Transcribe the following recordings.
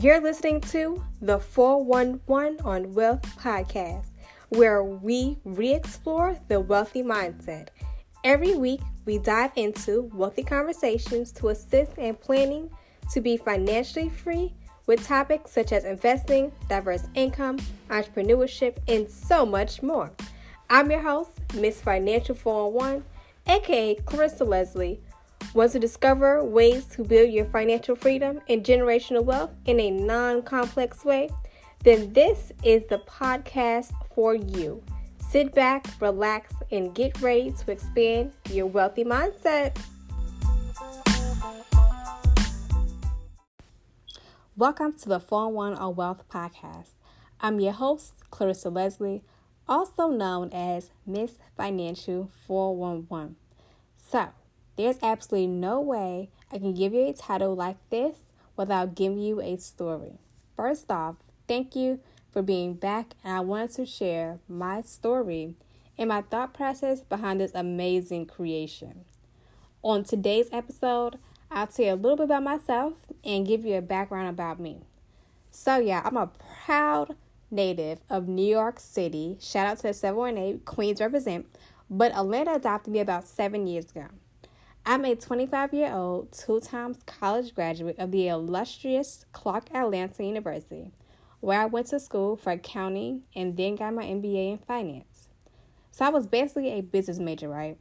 You're listening to the 411 on Wealth podcast, where we re explore the wealthy mindset. Every week, we dive into wealthy conversations to assist in planning to be financially free with topics such as investing, diverse income, entrepreneurship, and so much more. I'm your host, Miss Financial 411, aka Claressa Lesley. Want to discover ways to build your financial freedom and generational wealth in a non complex way? Then this is the podcast for you. Sit back, relax, and get ready to expand your wealthy mindset. Welcome to the 411 on Wealth podcast. I'm your host, Claressa Lesley, also known as Miss Financial 411. So, there's absolutely no way I can give you a title like this without giving you a story. First off, thank you for being back, and I wanted to share my story and my thought process behind this amazing creation. On today's episode, I'll tell you a little bit about myself and give you a background about me. So, yeah, I'm a proud native of New York City. Shout out to the 718 Queens represent. But Atlanta adopted me about seven years ago. I'm a 25 year old, two times college graduate of the illustrious Clark Atlanta University, where I went to school for accounting and then got my MBA in finance. So I was basically a business major, right?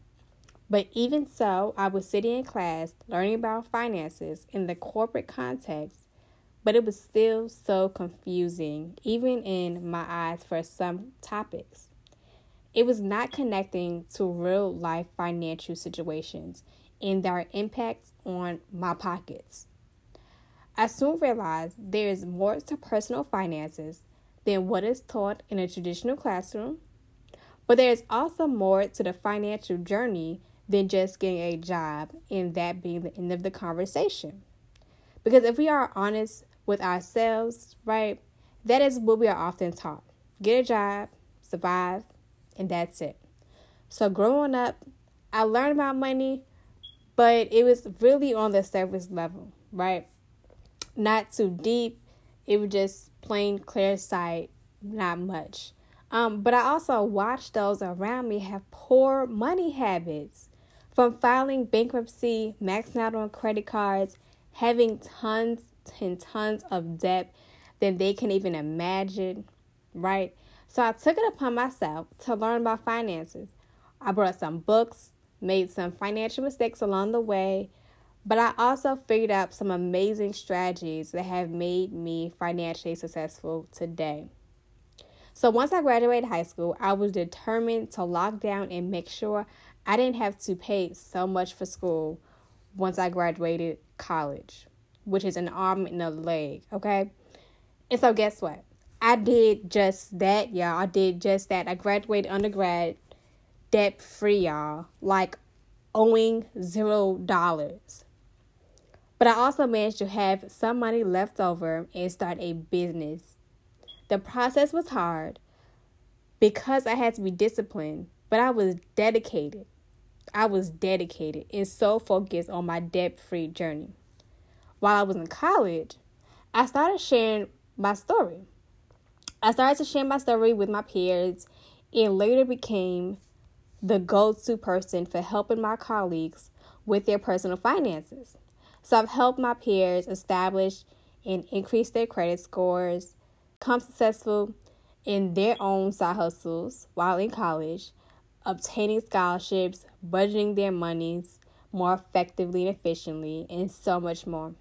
But even so, I was sitting in class learning about finances in the corporate context, but it was still so confusing, even in my eyes, for some topics. It was not connecting to real life financial situations and their impacts on my pockets. I soon realized there is more to personal finances than what is taught in a traditional classroom, but there is also more to the financial journey than just getting a job and that being the end of the conversation. Because if we are honest with ourselves, right, that is what we are often taught get a job, survive, and that's it. So, growing up, I learned about money, but it was really on the surface level, right? Not too deep. It was just plain clear sight, not much. Um, but I also watched those around me have poor money habits from filing bankruptcy, maxing out on credit cards, having tons and tons of debt than they can even imagine, right? So I took it upon myself to learn about finances. I brought some books, made some financial mistakes along the way, but I also figured out some amazing strategies that have made me financially successful today. So once I graduated high school, I was determined to lock down and make sure I didn't have to pay so much for school once I graduated college, which is an arm and a leg, okay? And so, guess what? I did just that, y'all. I did just that. I graduated undergrad debt free, y'all, like owing zero dollars. But I also managed to have some money left over and start a business. The process was hard because I had to be disciplined, but I was dedicated. I was dedicated and so focused on my debt free journey. While I was in college, I started sharing my story. I started to share my story with my peers and later became the go to person for helping my colleagues with their personal finances. So I've helped my peers establish and increase their credit scores, become successful in their own side hustles while in college, obtaining scholarships, budgeting their monies more effectively and efficiently, and so much more.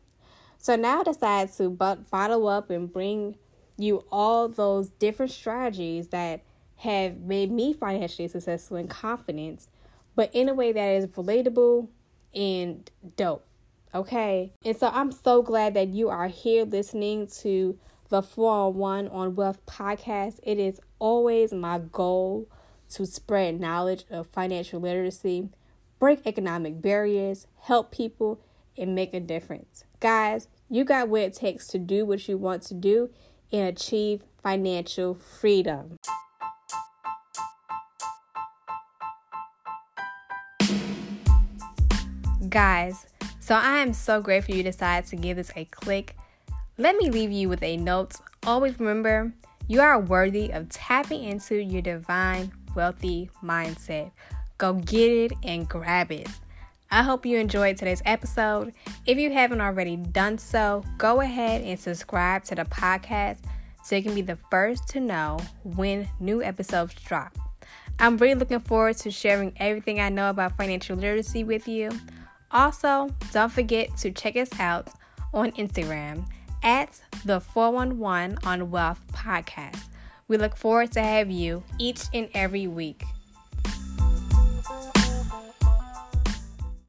So now I decided to bottle up and bring you all those different strategies that have made me financially successful and confident, but in a way that is relatable and dope. Okay. And so I'm so glad that you are here listening to the 411 on Wealth podcast. It is always my goal to spread knowledge of financial literacy, break economic barriers, help people, and make a difference. Guys, you got what it takes to do what you want to do and achieve financial freedom. Guys, so I am so grateful you decided to give this a click. Let me leave you with a note. Always remember, you are worthy of tapping into your divine, wealthy mindset. Go get it and grab it. I hope you enjoyed today's episode. If you haven't already done so, go ahead and subscribe to the podcast so you can be the first to know when new episodes drop. I'm really looking forward to sharing everything I know about financial literacy with you. Also, don't forget to check us out on Instagram at the 411 on Wealth podcast. We look forward to have you each and every week.